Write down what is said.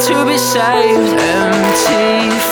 to be saved. Empty